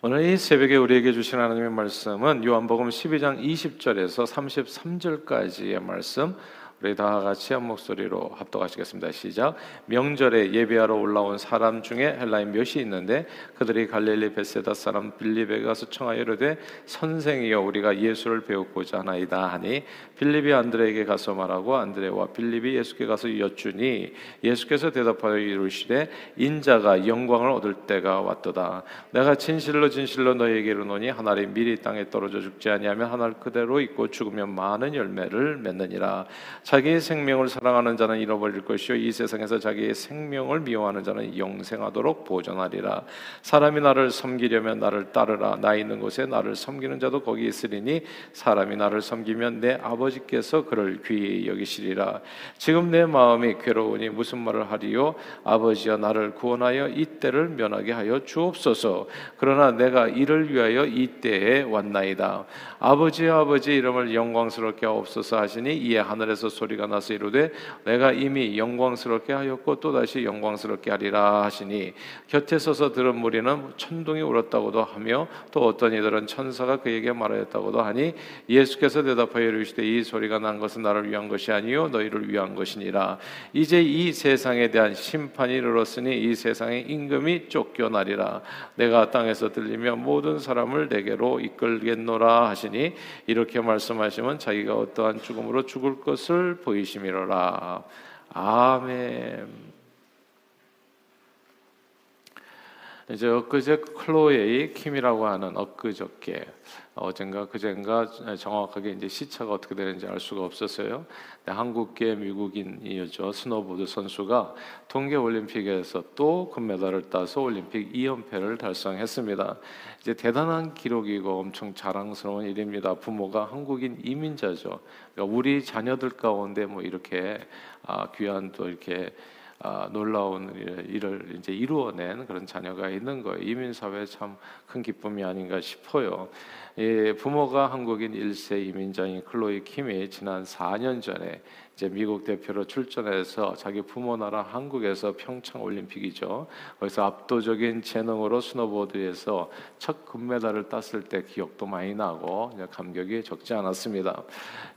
오늘 이 새벽에 우리에게 주신 하나님의 말씀은 요한복음 12장 20절에서 33절까지의 말씀 우리 다 같이 한 목소리로 합독하시겠습니다. 시작. 명절에 예배하러 올라온 사람 중에 헬라인 몇이 있는데 그들이 갈릴리 베세다 사람 빌립에 가서 청하여 이르되 선생이여 우리가 예수를 배우고자 하나이다 하니 빌립이 안드레에게 가서 말하고 안드레와 빌립이 예수께 가서 여쭈니 예수께서 대답하여 이르시되 인자가 영광을 얻을 때가 왔도다. 내가 진실로 진실로 너희에게 이르노니 한 알이 미리 땅에 떨어져 죽지 아니하면 한알 그대로 있고 죽으면 많은 열매를 맺느니라. 자기의 생명을 사랑하는 자는 잃어버릴 것이요 이 세상에서 자기의 생명을 미워하는 자는 영생하도록 보존하리라. 사람이 나를 섬기려면 나를 따르라. 나 있는 곳에 나를 섬기는 자도 거기 있으리니 사람이 나를 섬기면 내 아버지께서 그를 귀히 여기시리라. 지금 내 마음이 괴로우니 무슨 말을 하리요? 아버지여 나를 구원하여 이 때를 면하게 하여 주옵소서. 그러나 내가 이를 위하여 이 때에 왔나이다. 아버지 아버지 이름을 영광스럽게 하옵소서 하시니 이에 하늘에서 소리가 나서 이르되 내가 이미 영광스럽게 하였고 또 다시 영광스럽게 하리라 하시니 곁에 서서 들은 무리는 천둥이 울었다고도 하며 또 어떤 이들은 천사가 그에게 말하였다고도 하니 예수께서 대답하여 이르시되 이 소리가 난 것은 나를 위한 것이 아니요 너희를 위한 것이니라. 이제 이 세상에 대한 심판이 이르렀으니 이 세상의 임금이 쫓겨나리라. 내가 땅에서 들리며 모든 사람을 내게로 이끌겠노라 하시니 이렇게 말씀하시면 자기가 어떠한 죽음으로 죽을 것을 보이심이로라. 아멘. 이제 엊그제 클로에의 킴이라고 하는 엊그저께 어젠가 그젠가 정확하게 이제 시차가 어떻게 되는지 알 수가 없었어요. 한국계 미국인이었죠 스노보드 선수가 동계 올림픽에서 또 금메달을 따서 올림픽 2연패를 달성했습니다. 이제 대단한 기록이고 엄청 자랑스러운 일입니다. 부모가 한국인 이민자죠. 그러니까 우리 자녀들 가운데 뭐 이렇게 아, 귀한 또 이렇게 아, 놀라운 일을 이제 이루어낸 그런 자녀가 있는 거예요. 이민 사회 참 큰 기쁨이 아닌가 싶어요. 예, 부모가 한국인 1세 이민자인 클로이 킴이 지난 4년 전에 이제 미국 대표로 출전해서 자기 부모 나라 한국에서 평창 올림픽이죠. 거기서 압도적인 재능으로 스노보드에서 첫 금메달을 땄을 때 기억도 많이 나고 감격이 적지 않았습니다.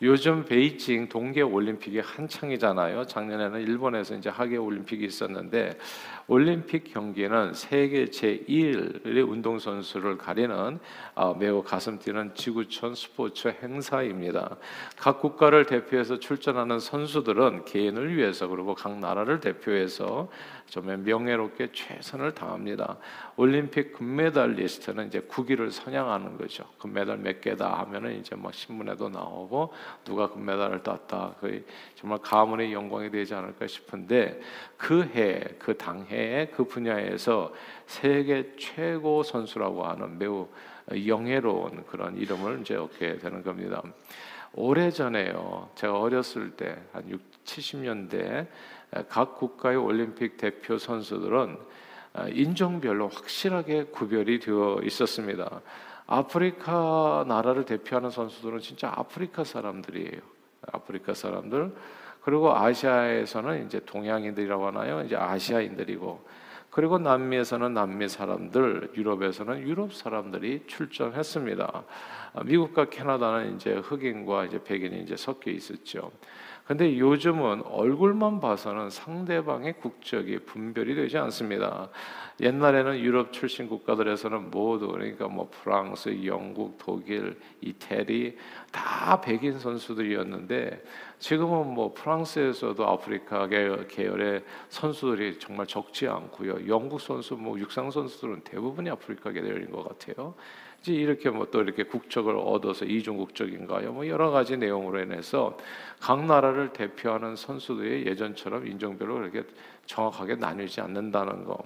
요즘 베이징 동계 올림픽이 한창이잖아요. 작년에는 일본에서 이제 하계 올림픽이 있었는데 올림픽 경기는 세계 제1의 운동 선수를 가리는 어, 매우 가슴 뛰는 지구촌 스포츠 행사입니다. 각 국가를 대표해서 출전하는 선수들은 개인을 위해서 그리고 각 나라를 대표해서 정말 명예롭게 최선을 다합니다. 올림픽 금메달리스트는 이제 국위를 선양하는 거죠. 금메달 몇 개다 하면은 이제 막 신문에도 나오고 누가 금메달을 땄다. 그 정말 가문의 영광이 되지 않을까 싶은데 그 해, 그 당해에 그 분야에서 세계 최고 선수라고 하는 매우 영예로운 그런 이름을 이제 얻게 되는 겁니다. 오래전에요. 제가 어렸을 때 한 6, 70년대 각 국가의 올림픽 대표 선수들은 인종별로 확실하게 구별이 되어 있었습니다. 아프리카 나라를 대표하는 선수들은 진짜 아프리카 사람들이에요. 아프리카 사람들. 그리고 아시아에서는 이제 동양인들이라고 하나요? 이제 아시아인들이고 그리고 남미에서는 남미 사람들, 유럽에서는 유럽 사람들이 출전했습니다. 미국과 캐나다는 이제 흑인과 이제 백인이 이제 섞여 있었죠. 근데 요즘은 얼굴만 봐서는 상대방의 국적이 분별이 되지 않습니다. 옛날에는 유럽 출신 국가들에서는 모두 그러니까 뭐 프랑스, 영국, 독일, 이태리 다 백인 선수들이었는데 지금은 뭐 프랑스에서도 아프리카 계열의 선수들이 정말 적지 않고요. 영국 선수, 뭐 육상 선수들은 대부분이 아프리카 계열인 것 같아요. 이제 이렇게 뭐 또 이렇게 국적을 얻어서 이중 국적인가요? 뭐 여러 가지 내용으로 인해서 각 나라를 대표하는 선수들이 예전처럼 인종별로 그렇게 정확하게 나뉘지 않는다는 거.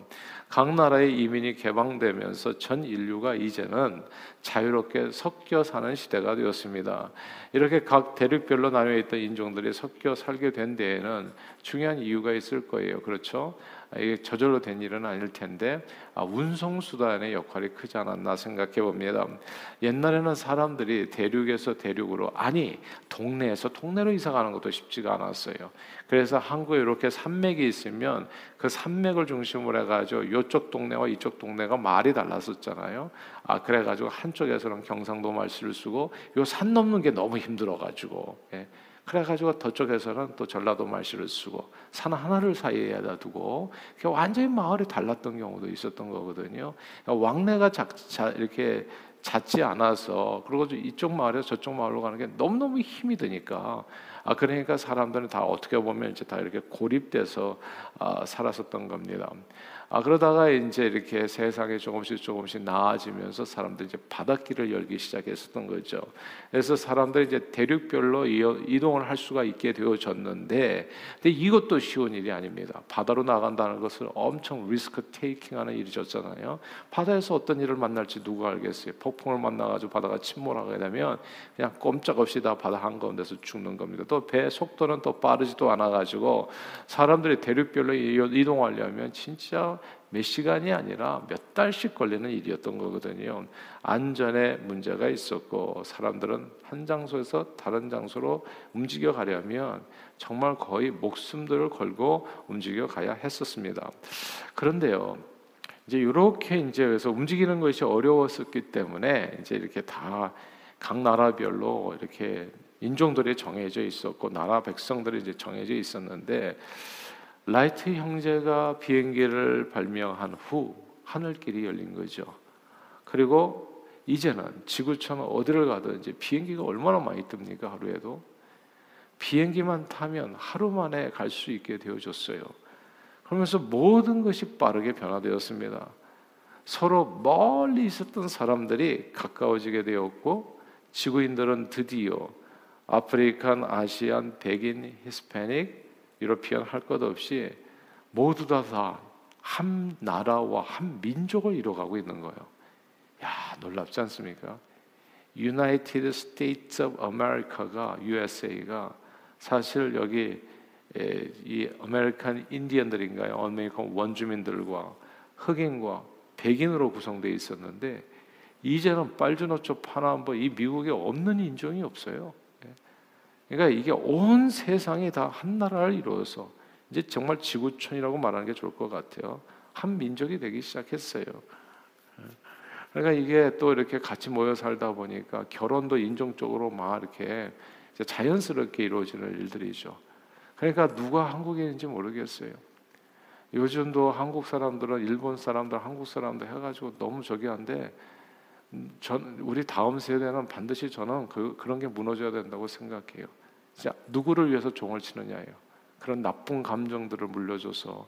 각 나라의 이민이 개방되면서 전 인류가 이제는 자유롭게 섞여 사는 시대가 되었습니다. 이렇게 각 대륙별로 나뉘어 있던 인종들이 섞여 살게 된 데에는 중요한 이유가 있을 거예요. 그렇죠? 이게 저절로 된 일은 아닐 텐데 아, 운송 수단의 역할이 크지 않았나 생각해 봅니다. 옛날에는 사람들이 대륙에서 대륙으로 아니 동네에서 동네로 이사 가는 것도 쉽지가 않았어요. 그래서 한국에 이렇게 산맥이 있으면 그 산맥을 중심으로 해가지고 이쪽 동네와 이쪽 동네가 말이 달랐었잖아요. 아 그래가지고 한쪽에서는 경상도 말씨를 쓰고 요 산 넘는 게 너무 힘들어가지고. 예. 그래가지고 저쪽에서는 또 전라도 말씨를 쓰고 산 하나를 사이에다 두고 완전히 마을이 달랐던 경우도 있었던 거거든요. 그러니까 왕래가 작, 자, 이렇게 잦지 않아서 그리고 이쪽 마을에서 저쪽 마을로 가는 게 너무너무 힘이 드니까 아 그러니까 사람들은 다 어떻게 보면 이제 다 이렇게 고립돼서 아, 살았었던 겁니다. 아 그러다가 이제 이렇게 세상이 조금씩 조금씩 나아지면서 사람들이 이제 바닷길을 열기 시작했었던 거죠. 그래서 사람들이 이제 대륙별로 이동을 할 수가 있게 되어졌는데, 근데 이것도 쉬운 일이 아닙니다. 바다로 나간다는 것은 엄청 리스크 테이킹하는 일이었잖아요. 바다에서 어떤 일을 만날지 누가 알겠어요? 폭풍을 만나가지고 바다가 침몰하게 되면 그냥 꼼짝없이 다 바다 한 가운데서 죽는 겁니다. 또 배 속도는 또 빠르지도 않아가지고 사람들이 대륙별로 이동하려면 진짜 몇 시간이 아니라 몇 달씩 걸리는 일이었던 거거든요. 안전에 문제가 있었고 사람들은 한 장소에서 다른 장소로 움직여 가려면 정말 거의 목숨들을 걸고 움직여 가야 했었습니다. 그런데요. 이제 이렇게 이제 그래서 움직이는 것이 어려웠었기 때문에 이제 이렇게 다 각 나라별로 이렇게 인종들이 정해져 있었고 나라 백성들이 이제 정해져 있었는데 라이트 형제가 비행기를 발명한 후 하늘길이 열린 거죠. 그리고 이제는 지구촌 어디를 가든 이제 비행기가 얼마나 많이 뜹니까 하루에도 비행기만 타면 하루 만에 갈 수 있게 되어졌어요. 그러면서 모든 것이 빠르게 변화되었습니다. 서로 멀리 있었던 사람들이 가까워지게 되었고 지구인들은 드디어 African, Asian, 백인, Hispanic European 할 것 없이 모두 다 한 나라와 한 민족을 이뤄가고 있는 거예요. 야 놀랍지 않습니까? United States of America가 USA가 사실 여기 이 American 인디언들인가요? American 원주민들과 흑인과 백인으로 구성되어 있었는데 이제는 빨주노초 파나안보 이 미국에 없는 인종이 없어요. 그러니까 이게 온 세상이 다 한 나라를 이루어서 이제 정말 지구촌이라고 말하는 게 좋을 것 같아요. 한 민족이 되기 시작했어요. 그러니까 이게 또 이렇게 같이 모여 살다 보니까 결혼도 인종적으로 막 이렇게 자연스럽게 이루어지는 일들이죠. 그러니까 누가 한국인인지 모르겠어요. 요즘도 한국 사람들은 일본 사람들, 한국 사람들 해가지고 너무 저기 한데 전 우리 다음 세대는 반드시 저는 그 그런 게 무너져야 된다고 생각해요. 자 누구를 위해서 종을 치느냐예요. 그런 나쁜 감정들을 물려줘서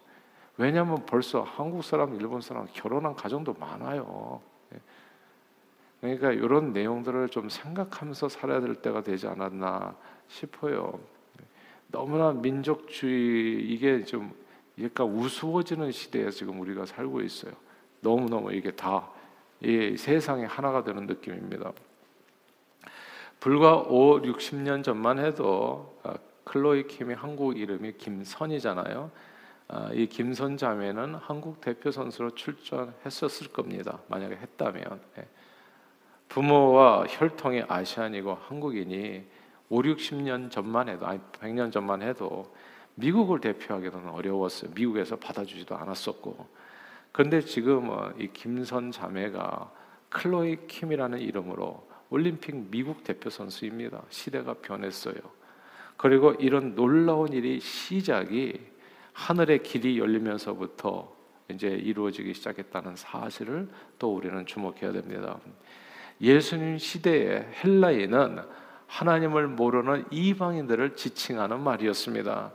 왜냐하면 벌써 한국 사람, 일본 사람 결혼한 가정도 많아요. 예. 그러니까 이런 내용들을 좀 생각하면서 살아야 될 때가 되지 않았나 싶어요. 너무나 민족주의 이게 좀 약간 우스워지는 시대에 지금 우리가 살고 있어요. 너무 너무 이게 다 이 세상이 하나가 되는 느낌입니다. 불과 5, 60년 전만 해도 아, 클로이 킴의 한국 이름이 김선이잖아요. 아, 이 김선 자매는 한국 대표 선수로 출전했었을 겁니다. 만약에 했다면 예. 부모와 혈통이 아시안이고 한국인이 5, 60년 전만 해도 아니 100년 전만 해도 미국을 대표하기는 어려웠어요. 미국에서 받아주지도 않았었고 그런데 지금 이 김선 자매가 클로이 킴이라는 이름으로 올림픽 미국 대표 선수입니다. 시대가 변했어요. 그리고 이런 놀라운 일이 시작이 하늘의 길이 열리면서부터 이제 이루어지기 시작했다는 사실을 또 우리는 주목해야 됩니다. 예수님 시대의 헬라인은 하나님을 모르는 이방인들을 지칭하는 말이었습니다.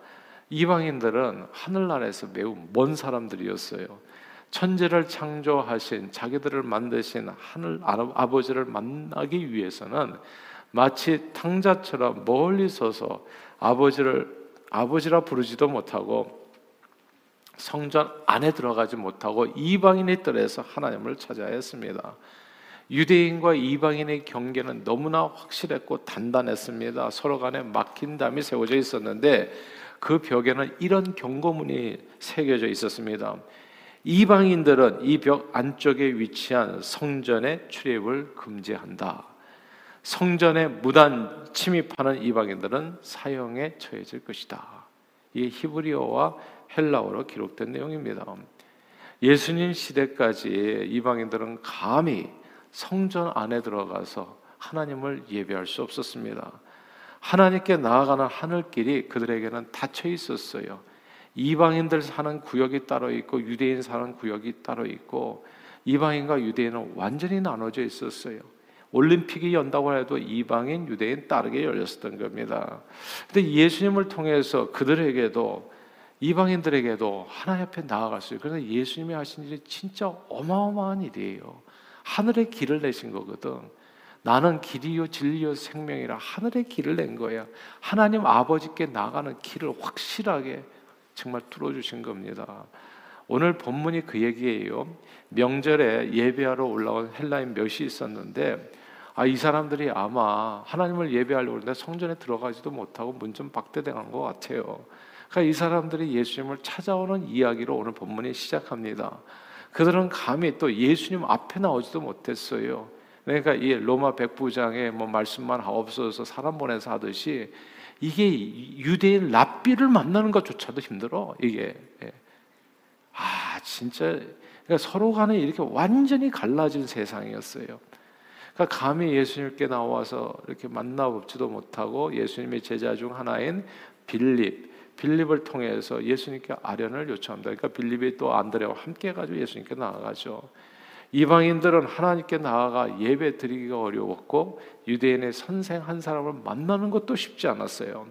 이방인들은 하늘나라에서 매우 먼 사람들이었어요. 천지를 창조하신 자기들을 만드신 하늘 아버지를 만나기 위해서는 마치 탕자처럼 멀리 서서 아버지를 아버지라 부르지도 못하고 성전 안에 들어가지 못하고 이방인의 뜰에서 하나님을 찾아야 했습니다. 유대인과 이방인의 경계는 너무나 확실했고 단단했습니다. 서로 간에 막힌 담이 세워져 있었는데 그 벽에는 이런 경고문이 새겨져 있었습니다. 이방인들은 이 벽 안쪽에 위치한 성전의 출입을 금지한다. 성전에 무단 침입하는 이방인들은 사형에 처해질 것이다. 이 히브리어와 헬라어로 기록된 내용입니다. 예수님 시대까지 이방인들은 감히 성전 안에 들어가서 하나님을 예배할 수 없었습니다. 하나님께 나아가는 하늘길이 그들에게는 닫혀 있었어요. 이방인들 사는 구역이 따로 있고 유대인 사는 구역이 따로 있고 이방인과 유대인은 완전히 나눠져 있었어요. 올림픽이 연다고 해도 이방인, 유대인 따르게 열렸었던 겁니다. 근데 예수님을 통해서 그들에게도 이방인들에게도 하나님 앞에 나아갔어요. 그래서 예수님이 하신 일이 진짜 어마어마한 일이에요. 하늘의 길을 내신 거거든. 나는 길이요 진리요 생명이라 하늘의 길을 낸 거야. 하나님 아버지께 나가는 길을 확실하게 정말 뚫어주신 겁니다. 오늘 본문이 그 얘기예요. 명절에 예배하러 올라온 헬라인 몇이 있었는데 아, 이 사람들이 아마 하나님을 예배하려고 그러는데 성전에 들어가지도 못하고 문 좀 박대당한 것 같아요. 그러니까 이 사람들이 예수님을 찾아오는 이야기로 오늘 본문이 시작합니다. 그들은 감히 또 예수님 앞에 나오지도 못했어요. 그러니까 이 로마 백부장의 뭐 말씀만 없어서 사람 보내서 하듯이 이게 유대인 랍비를 만나는 것조차도 힘들어 이게. 예. 아 진짜 그러니까 서로 간에 이렇게 완전히 갈라진 세상이었어요. 그러니까 감히 예수님께 나와서 이렇게 만나보지도 못하고 예수님의 제자 중 하나인 빌립, 빌립을 통해서 예수님께 아련을 요청합니다. 그러니까 빌립이 또 안드레와 함께 가지고 예수님께 나아가죠. 이방인들은 하나님께 나아가 예배 드리기가 어려웠고 유대인의 선생 한 사람을 만나는 것도 쉽지 않았어요.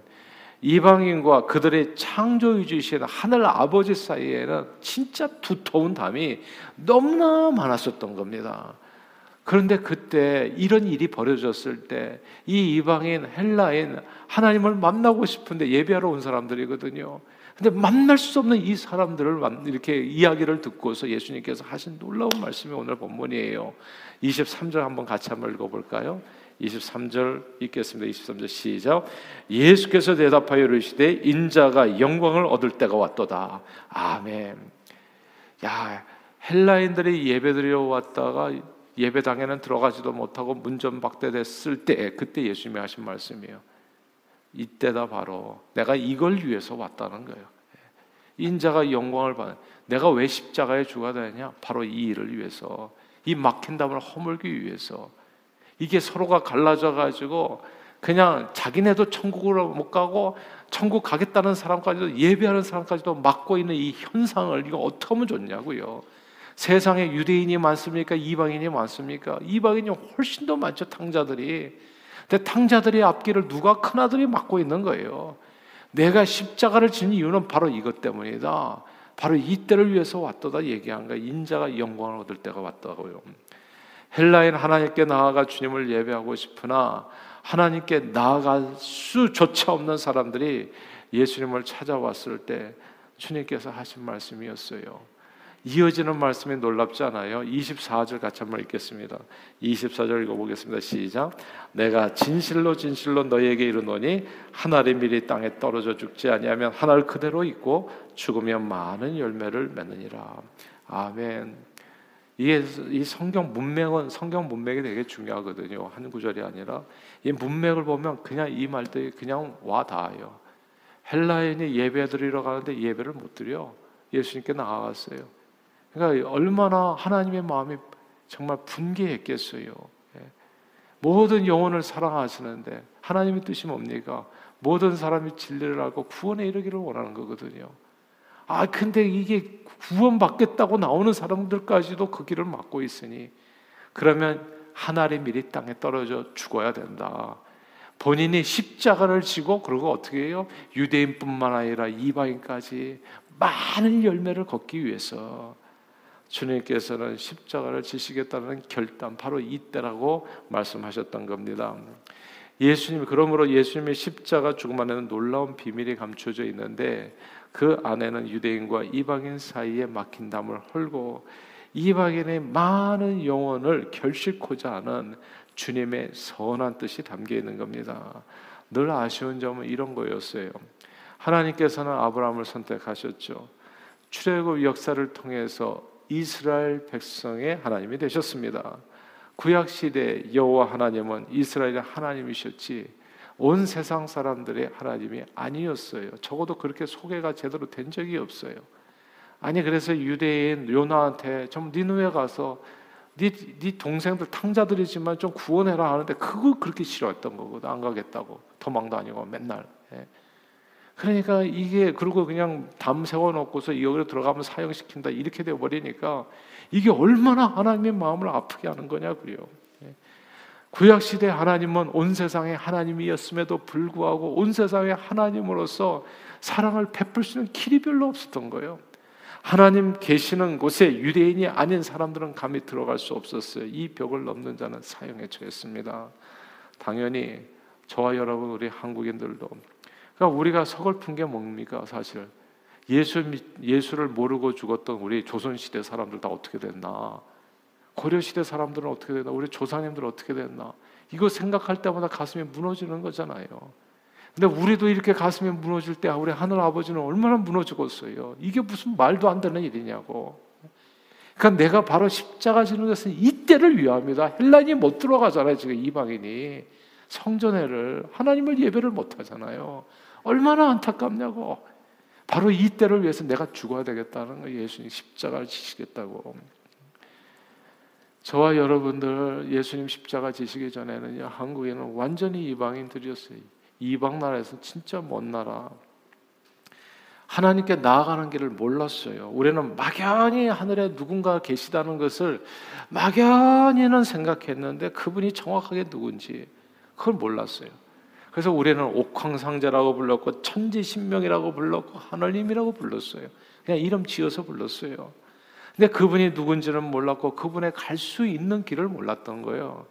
이방인과 그들의 창조주이신 하늘 아버지 사이에는 진짜 두터운 담이 너무나 많았었던 겁니다. 그런데 그때 이런 일이 벌어졌을 때 이 이방인 헬라인 하나님을 만나고 싶은데 예배하러 온 사람들이거든요. 근데 만날 수 없는 이 사람들을 이렇게 이야기를 듣고서 예수님께서 하신 놀라운 말씀이 오늘 본문이에요. 23절 한번 같이 한번 읽어볼까요? 23절 읽겠습니다. 23절 시작. 예수께서 대답하여 이르시되 인자가 영광을 얻을 때가 왔도다. 아멘. 야, 헬라인들이 예배드려 왔다가 예배당에는 들어가지도 못하고 문전박대됐을 때 그때 예수님이 하신 말씀이에요. 이때다 바로 내가 이걸 위해서 왔다는 거예요. 인자가 영광을 받는 내가 왜 십자가에 죽어야 되냐? 바로 이 일을 위해서 이 막힌 담을 허물기 위해서 이게 서로가 갈라져 가지고 그냥 자기네도 천국으로 못 가고 천국 가겠다는 사람까지도 예배하는 사람까지도 막고 있는 이 현상을 이거 어떻게 하면 좋냐고요. 세상에 유대인이 많습니까? 이방인이 많습니까? 이방인이 훨씬 더 많죠, 탕자들이. 근데 탕자들의 앞길을 누가 큰아들이 막고 있는 거예요. 내가 십자가를 진 이유는 바로 이것 때문이다. 바로 이 때를 위해서 왔도다 얘기한 거야. 인자가 영광을 얻을 때가 왔다고요. 헬라인 하나님께 나아가 주님을 예배하고 싶으나 하나님께 나아갈 수조차 없는 사람들이 예수님을 찾아왔을 때 주님께서 하신 말씀이었어요. 이어지는 말씀이 놀랍지 않아요? 24절 같이 한번 읽겠습니다. 24절 읽어보겠습니다. 시작. 내가 진실로 진실로 너희에게 이르노니 하늘의 밀이 땅에 떨어져 죽지 아니하면 하늘 그대로 있고 죽으면 많은 열매를 맺느니라. 아멘. 이게 이 성경 문맥은 성경 문맥이 되게 중요하거든요. 한 구절이 아니라 이 문맥을 보면 그냥 이 말들이 그냥 와 닿아요. 헬라인이 예배 드리러 가는데 예배를 못 드려. 예수님께 나아갔어요. 그러니까 얼마나 하나님의 마음이 정말 분개했겠어요. 예. 모든 영혼을 사랑하시는데 하나님의 뜻이 뭡니까? 모든 사람이 진리를 알고 구원에 이르기를 원하는 거거든요. 아, 근데 이게 구원받겠다고 나오는 사람들까지도 그 길을 막고 있으니 그러면 하나의 미리 땅에 떨어져 죽어야 된다. 본인이 십자가를 지고 그리고 어떻게 해요? 유대인뿐만 아니라 이방인까지 많은 열매를 걷기 위해서 주님께서는 십자가를 지시겠다는 결단 바로 이때라고 말씀하셨던 겁니다. 예수님 그러므로 예수님의 십자가 죽음 안에는 놀라운 비밀이 감춰져 있는데 그 안에는 유대인과 이방인 사이에 막힌 담을 헐고 이방인의 많은 영혼을 결식코자 하는 주님의 선한 뜻이 담겨 있는 겁니다. 늘 아쉬운 점은 이런 거였어요. 하나님께서는 아브라함을 선택하셨죠. 출애굽 역사를 통해서 이스라엘 백성의 하나님이 되셨습니다. 구약 시대 여호와 하나님은 이스라엘의 하나님이셨지 온 세상 사람들의 하나님이 아니었어요. 적어도 그렇게 소개가 제대로 된 적이 없어요. 아니 그래서 유대인 요나한테 좀 니누에 가서 네, 네 동생들 탕자들이지만 좀 구원해라 하는데 그거 그렇게 싫어했던 거거든 안 가겠다고 도망도 아니고 맨날 예. 그러니까 이게 그리고 그냥 담 세워놓고서 여기로 들어가면 사형시킨다 이렇게 되어 버리니까 이게 얼마나 하나님의 마음을 아프게 하는 거냐고요. 예. 구약 시대 하나님은 온 세상의 하나님이었음에도 불구하고 온 세상의 하나님으로서 사랑을 베풀 수 있는 길이 별로 없었던 거예요. 하나님 계시는 곳에 유대인이 아닌 사람들은 감히 들어갈 수 없었어요. 이 벽을 넘는 자는 사형에 처했습니다. 당연히 저와 여러분 우리 한국인들도 그러니까 우리가 서글픈 게 뭡니까 사실 예수 예수를 모르고 죽었던 우리 조선 시대 사람들 다 어떻게 됐나? 고려 시대 사람들은 어떻게 됐나? 우리 조상님들 어떻게 됐나? 이거 생각할 때마다 가슴이 무너지는 거잖아요. 근데 우리도 이렇게 가슴이 무너질 때 우리 하늘 아버지는 얼마나 무너지겠어요. 이게 무슨 말도 안 되는 일이냐고. 그러니까 내가 바로 십자가 지는 것은 이때를 위함이다. 헬란이 못 들어가잖아요. 지금 이방인이 성전회를 하나님을 예배를 못 하잖아요. 얼마나 안타깝냐고. 바로 이 때를 위해서 내가 죽어야 되겠다는 거예요. 예수님 십자가를 지시겠다고. 저와 여러분들 예수님 십자가 지시기 전에는 한국에는 완전히 이방인들이었어요. 이방 나라에서 진짜 먼 나라. 하나님께 나아가는 길을 몰랐어요. 우리는 막연히 하늘에 누군가 계시다는 것을 막연히는 생각했는데 그분이 정확하게 누군지 그걸 몰랐어요. 그래서 우리는 옥황상제라고 불렀고 천지신명이라고 불렀고 하늘님이라고 불렀어요. 그냥 이름 지어서 불렀어요. 근데 그분이 누군지는 몰랐고 그분의 갈 수 있는 길을 몰랐던 거예요.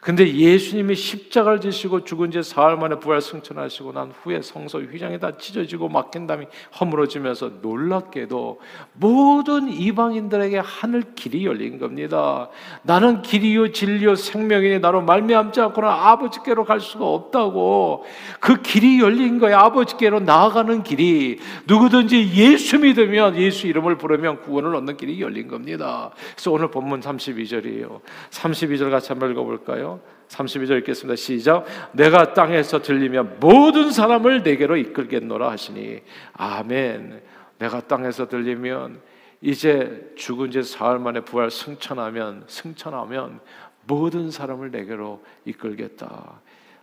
근데 예수님이 십자가를 지시고 죽은 지 사흘 만에 부활 승천하시고 난 후에 성소 휘장에 다 찢어지고 막힌 담이 허물어지면서 놀랍게도 모든 이방인들에게 하늘 길이 열린 겁니다. 나는 길이요 진리요 생명이니 나로 말미암지 않고는 아버지께로 갈 수가 없다고 그 길이 열린 거예요. 아버지께로 나아가는 길이 누구든지 예수 믿으면 예수 이름을 부르면 구원을 얻는 길이 열린 겁니다. 그래서 오늘 본문 32절이에요. 32절 같이 한번 읽어볼까요? 32절 읽겠습니다. 시작. 내가 땅에서 들리면 모든 사람을 내게로 이끌겠노라 하시니 아멘. 내가 땅에서 들리면 이제 죽은 지 사흘 만에 부활 승천하면 승천하면 모든 사람을 내게로 이끌겠다.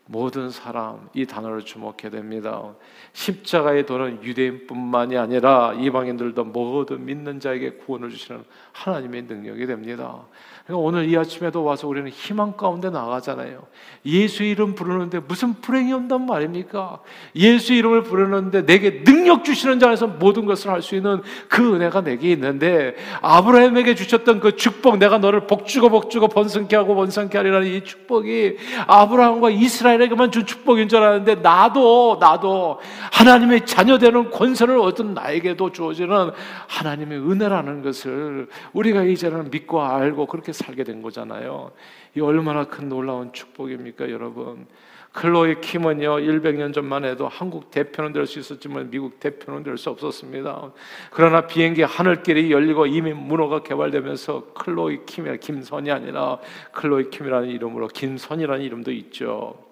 모든 사람 이 단어를 주목해야 됩니다. 십자가의 도는 유대인뿐만이 아니라 이방인들도 모든 믿는 자에게 구원을 주시는 하나님의 능력이 됩니다. 그러니까 오늘 이 아침에도 와서 우리는 희망 가운데 나가잖아요. 예수 이름 부르는데 무슨 불행이 온단 말입니까? 예수 이름을 부르는데 내게 능력 주시는 자에서 모든 것을 할 수 있는 그 은혜가 내게 있는데 아브라함에게 주셨던 그 축복 내가 너를 복주고 복주고 번성케 하고 번성케 하리라는 이 축복이 아브라함과 이스라엘 에게만 준 축복인 줄 알았는데 나도 나도 하나님의 자녀되는 권세를 얻은 나에게도 주어지는 하나님의 은혜라는 것을 우리가 이제는 믿고 알고 그렇게 살게 된 거잖아요. 이 얼마나 큰 놀라운 축복입니까, 여러분? 클로이 킴은요, 100년 전만 해도 한국 대표는 될 수 있었지만 미국 대표는 될 수 없었습니다. 그러나 비행기 하늘길이 열리고 이미 문호가 개발되면서 클로이 킴이 김선이 아니라 클로이 킴이라는 이름으로 김선이라는 이름도 있죠.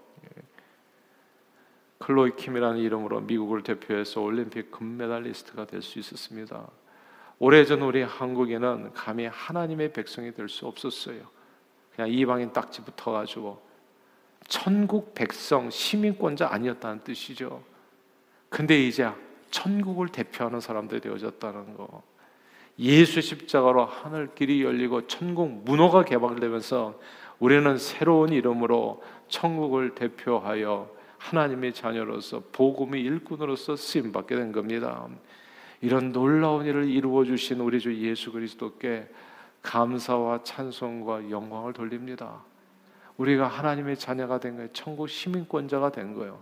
클로이 킴이라는 이름으로 미국을 대표해서 올림픽 금메달리스트가 될 수 있었습니다. 오래전 우리 한국에는 감히 하나님의 백성이 될 수 없었어요. 그냥 이방인 딱지 붙어가지고 천국 백성 시민권자 아니었다는 뜻이죠. 근데 이제 천국을 대표하는 사람들이 되어졌다는 거. 예수 십자가로 하늘 길이 열리고 천국 문호가 개방되면서 우리는 새로운 이름으로 천국을 대표하여 하나님의 자녀로서 복음의 일꾼으로서 쓰임 받게 된 겁니다. 이런 놀라운 일을 이루어 주신 우리 주 예수 그리스도께 감사와 찬송과 영광을 돌립니다. 우리가 하나님의 자녀가 된 거예요. 천국 시민권자가 된 거예요.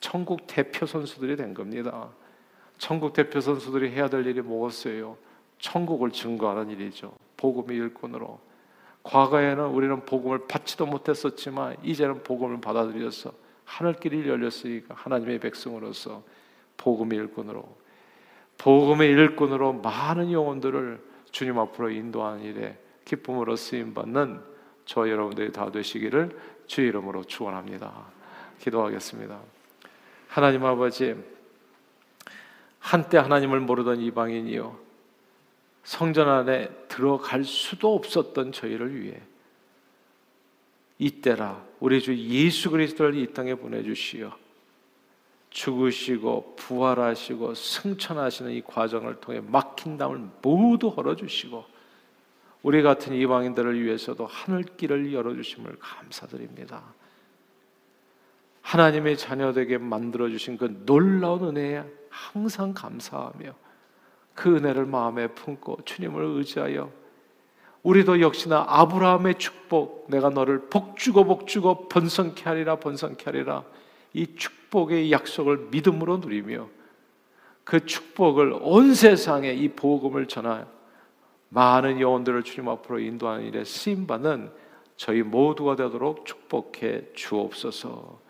천국 대표 선수들이 된 겁니다. 천국 대표 선수들이 해야 될 일이 뭐겠어요? 천국을 증거하는 일이죠. 복음의 일꾼으로. 과거에는 우리는 복음을 받지도 못했었지만 이제는 복음을 받아들여서 하늘길이 열렸으니까 하나님의 백성으로서 복음의 일꾼으로 복음의 일꾼으로 많은 영혼들을 주님 앞으로 인도하는 일에 기쁨으로 쓰임 받는 저 여러분들이 다 되시기를 주 이름으로 축원합니다. 기도하겠습니다. 하나님 아버지 한때 하나님을 모르던 이방인이요 성전 안에 들어갈 수도 없었던 저희를 위해 이때라 우리 주 예수 그리스도를 이 땅에 보내 주시어 죽으시고 부활하시고 승천하시는 이 과정을 통해 막힌 담을 모두 헐어 주시고 우리 같은 이방인들을 위해서도 하늘길을 열어 주심을 감사드립니다. 하나님의 자녀되게 만들어 주신 그 놀라운 은혜에 항상 감사하며 그 은혜를 마음에 품고 주님을 의지하여 우리도 역시나 아브라함의 축복 내가 너를 복주고 복주고 번성케 하리라 번성케 하리라 이 축복의 약속을 믿음으로 누리며 그 축복을 온 세상에 이 복음을 전하 많은 영혼들을 주님 앞으로 인도하는 일에 쓰임 받는 저희 모두가 되도록 축복해 주옵소서.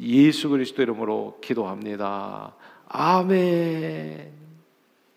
예수 그리스도 이름으로 기도합니다. 아멘.